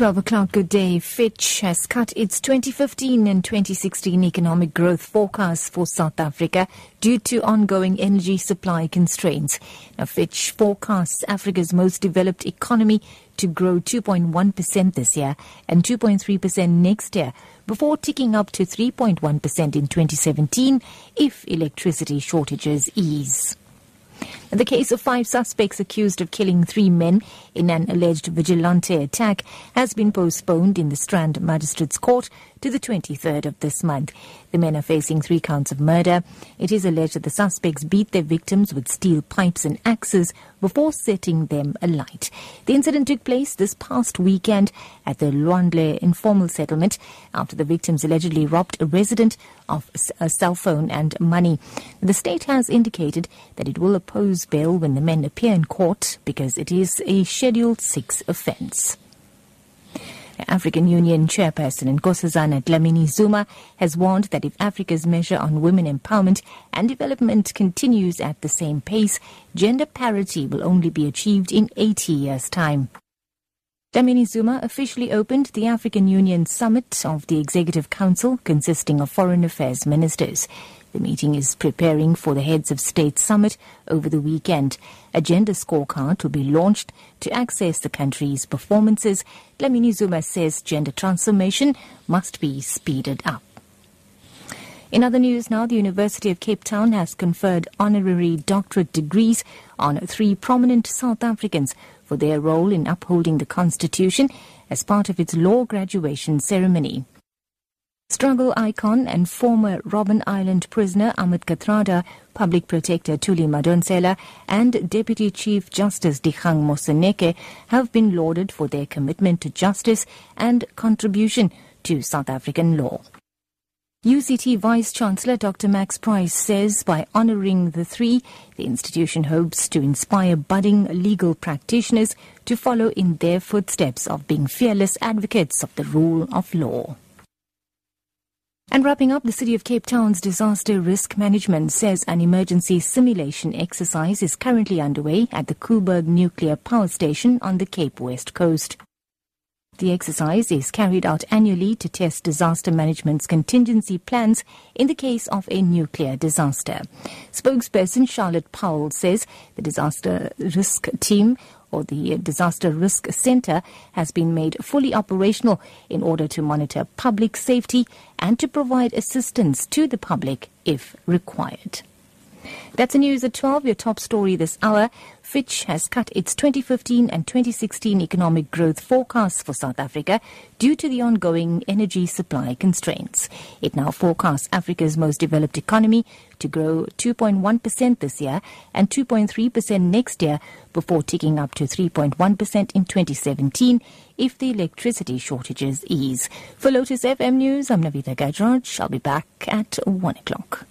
12 o'clock, good day. Fitch has cut its 2015 and 2016 economic growth forecast for South Africa due to ongoing energy supply constraints. Now, Fitch forecasts Africa's most developed economy to grow 2.1% this year and 2.3% next year before ticking up to 3.1% in 2017 if electricity shortages ease. The case of five suspects accused of killing three men in an alleged vigilante attack has been postponed in the Strand Magistrates Court to the 23rd of this month. The men are facing three counts of murder. It is alleged that the suspects beat their victims with steel pipes and axes before setting them alight. The incident took place this past weekend at the Lwandle informal settlement after the victims allegedly robbed a resident of a cell phone and money. The state has indicated that it will oppose bail when the men appear in court because it is a Schedule 6 offence. The African Union Chairperson Nkosazana Dlamini Zuma has warned that if Africa's measure on women empowerment and development continues at the same pace, gender parity will only be achieved in 80 years' time. Dlamini Zuma officially opened the African Union Summit of the Executive Council consisting of foreign affairs ministers. The meeting is preparing for the Heads of State Summit over the weekend. A gender scorecard will be launched to access the country's performances. Dlamini Zuma says gender transformation must be speeded up. In other news now, the University of Cape Town has conferred honorary doctorate degrees on three prominent South Africans for their role in upholding the Constitution as part of its law graduation ceremony. Struggle icon and former Robben Island prisoner Ahmed Kathrada, Public Protector Thuli Madonsela, and Deputy Chief Justice Dikgang Moseneke have been lauded for their commitment to justice and contribution to South African law. UCT Vice Chancellor Dr. Max Price says by honouring the three, the institution hopes to inspire budding legal practitioners to follow in their footsteps of being fearless advocates of the rule of law. And wrapping up, the City of Cape Town's Disaster Risk Management says an emergency simulation exercise is currently underway at the Koeberg Nuclear Power Station on the Cape West Coast. The exercise is carried out annually to test disaster management's contingency plans in the case of a nuclear disaster. Spokesperson Charlotte Powell says the disaster risk team or the Disaster Risk Center has been made fully operational in order to monitor public safety and to provide assistance to the public if required. That's the news at 12, your top story this hour. Fitch has cut its 2015 and 2016 economic growth forecasts for South Africa due to the ongoing energy supply constraints. It now forecasts Africa's most developed economy to grow 2.1% this year and 2.3% next year before ticking up to 3.1% in 2017 if the electricity shortages ease. For Lotus FM News, I'm Navita Gajraj. I'll be back at 1 o'clock.